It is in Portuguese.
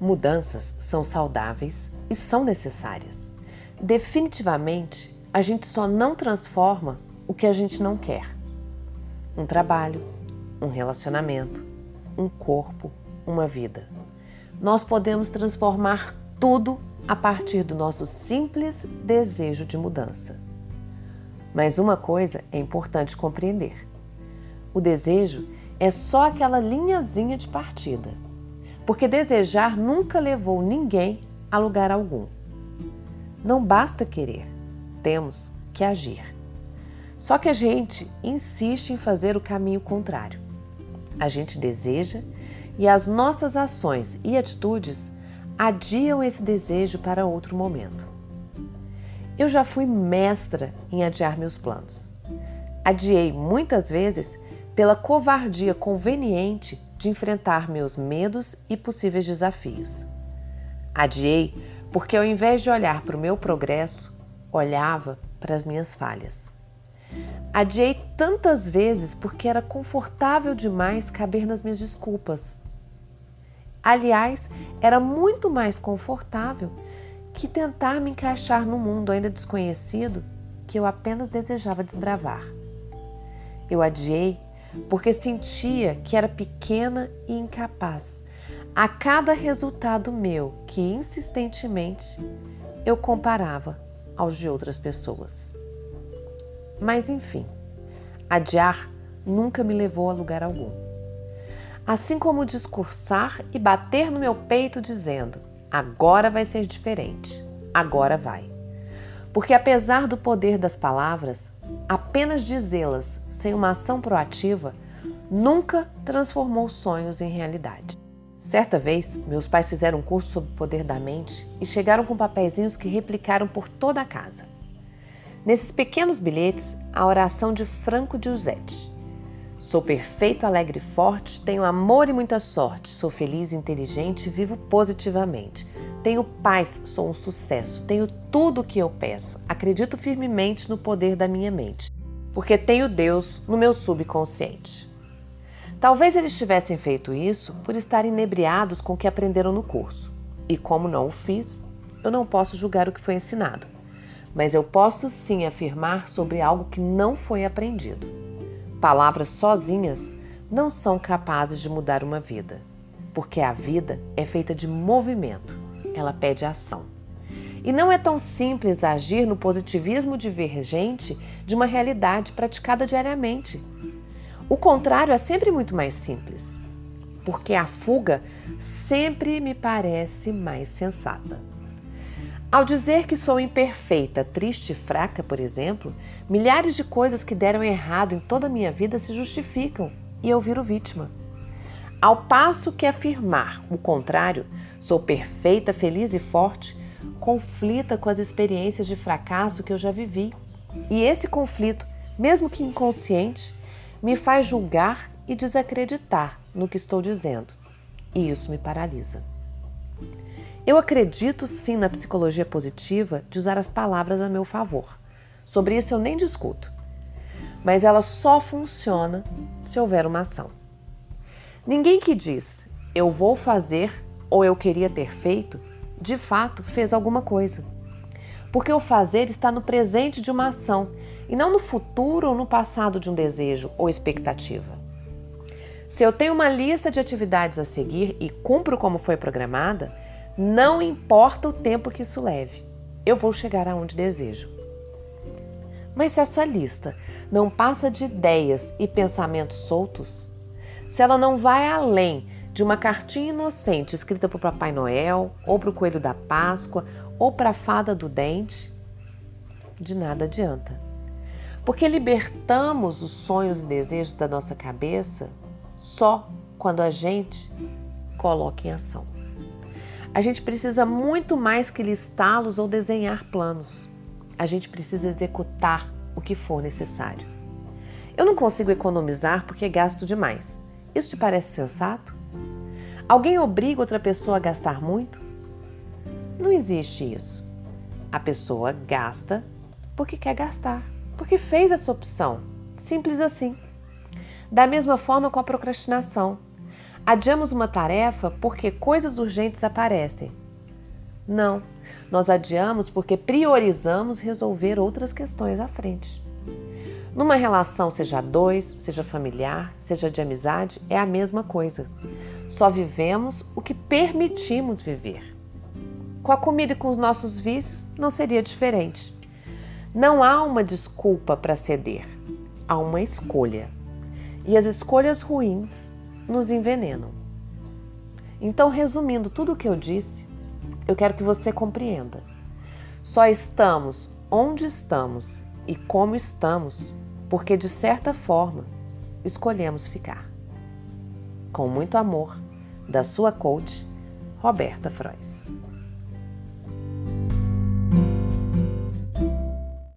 Mudanças são saudáveis e são necessárias. Definitivamente, a gente só não transforma o que a gente não quer. Um trabalho, um relacionamento, um corpo, uma vida. Nós podemos transformar tudo a partir do nosso simples desejo de mudança. Mas uma coisa é importante compreender: o desejo é só aquela linhazinha de partida, porque desejar nunca levou ninguém a lugar algum. Não basta querer, temos que agir. Só que a gente insiste em fazer o caminho contrário. A gente deseja e as nossas ações e atitudes adiam esse desejo para outro momento. Eu já fui mestra em adiar meus planos. Adiei muitas vezes pela covardia conveniente de enfrentar meus medos e possíveis desafios. Adiei porque, ao invés de olhar para o meu progresso, olhava para as minhas falhas. Adiei tantas vezes porque era confortável demais caber nas minhas desculpas. Aliás, era muito mais confortável que tentar me encaixar no mundo ainda desconhecido que eu apenas desejava desbravar. Eu adiei porque sentia que era pequena e incapaz a cada resultado meu que insistentemente eu comparava aos de outras pessoas. Mas enfim, adiar nunca me levou a lugar algum. Assim como discursar e bater no meu peito dizendo: agora vai ser diferente, agora vai. Porque apesar do poder das palavras, apenas dizê-las sem uma ação proativa nunca transformou sonhos em realidade. Certa vez, meus pais fizeram um curso sobre o poder da mente e chegaram com papeizinhos que replicaram por toda a casa. Nesses pequenos bilhetes, a oração de Franco Giuseppe. Sou perfeito, alegre e forte, tenho amor e muita sorte, sou feliz, inteligente, vivo positivamente. Tenho paz, sou um sucesso, tenho tudo o que eu peço, acredito firmemente no poder da minha mente, porque tenho Deus no meu subconsciente. Talvez eles tivessem feito isso por estarem inebriados com o que aprenderam no curso. E como não o fiz, eu não posso julgar o que foi ensinado. Mas eu posso sim afirmar sobre algo que não foi aprendido. Palavras sozinhas não são capazes de mudar uma vida, porque a vida é feita de movimento, ela pede ação. E não é tão simples agir no positivismo divergente de uma realidade praticada diariamente. O contrário é sempre muito mais simples, porque a fuga sempre me parece mais sensata. Ao dizer que sou imperfeita, triste e fraca, por exemplo, milhares de coisas que deram errado em toda a minha vida se justificam e eu viro vítima. Ao passo que afirmar o contrário, sou perfeita, feliz e forte, conflita com as experiências de fracasso que eu já vivi. E esse conflito, mesmo que inconsciente, me faz julgar e desacreditar no que estou dizendo. E isso me paralisa. Eu acredito sim na psicologia positiva de usar as palavras a meu favor. Sobre isso eu nem discuto. Mas ela só funciona se houver uma ação. Ninguém que diz eu vou fazer ou eu queria ter feito, de fato fez alguma coisa. Porque o fazer está no presente de uma ação e não no futuro ou no passado de um desejo ou expectativa. Se eu tenho uma lista de atividades a seguir e cumpro como foi programada, não importa o tempo que isso leve, eu vou chegar aonde desejo. Mas se essa lista não passa de ideias e pensamentos soltos, se ela não vai além de uma cartinha inocente escrita para o Papai Noel, ou para o Coelho da Páscoa, ou para a Fada do Dente, de nada adianta. Porque libertamos os sonhos e desejos da nossa cabeça só quando a gente coloca em ação. A gente precisa muito mais que listá-los ou desenhar planos. A gente precisa executar o que for necessário. Eu não consigo economizar porque gasto demais. Isso te parece sensato? Alguém obriga outra pessoa a gastar muito? Não existe isso. A pessoa gasta porque quer gastar porque fez essa opção. Simples assim. Da mesma forma com a procrastinação. Adiamos uma tarefa porque coisas urgentes aparecem. Não, nós adiamos porque priorizamos resolver outras questões à frente. Numa relação, seja dois, seja familiar, seja de amizade, é a mesma coisa. Só vivemos o que permitimos viver. Com a comida e com os nossos vícios, não seria diferente. Não há uma desculpa para ceder, há uma escolha. E as escolhas ruins nos envenenam. Então, resumindo tudo o que eu disse, eu quero que você compreenda. Só estamos onde estamos e como estamos porque, de certa forma, escolhemos ficar. Com muito amor, da sua coach, Roberta Frois.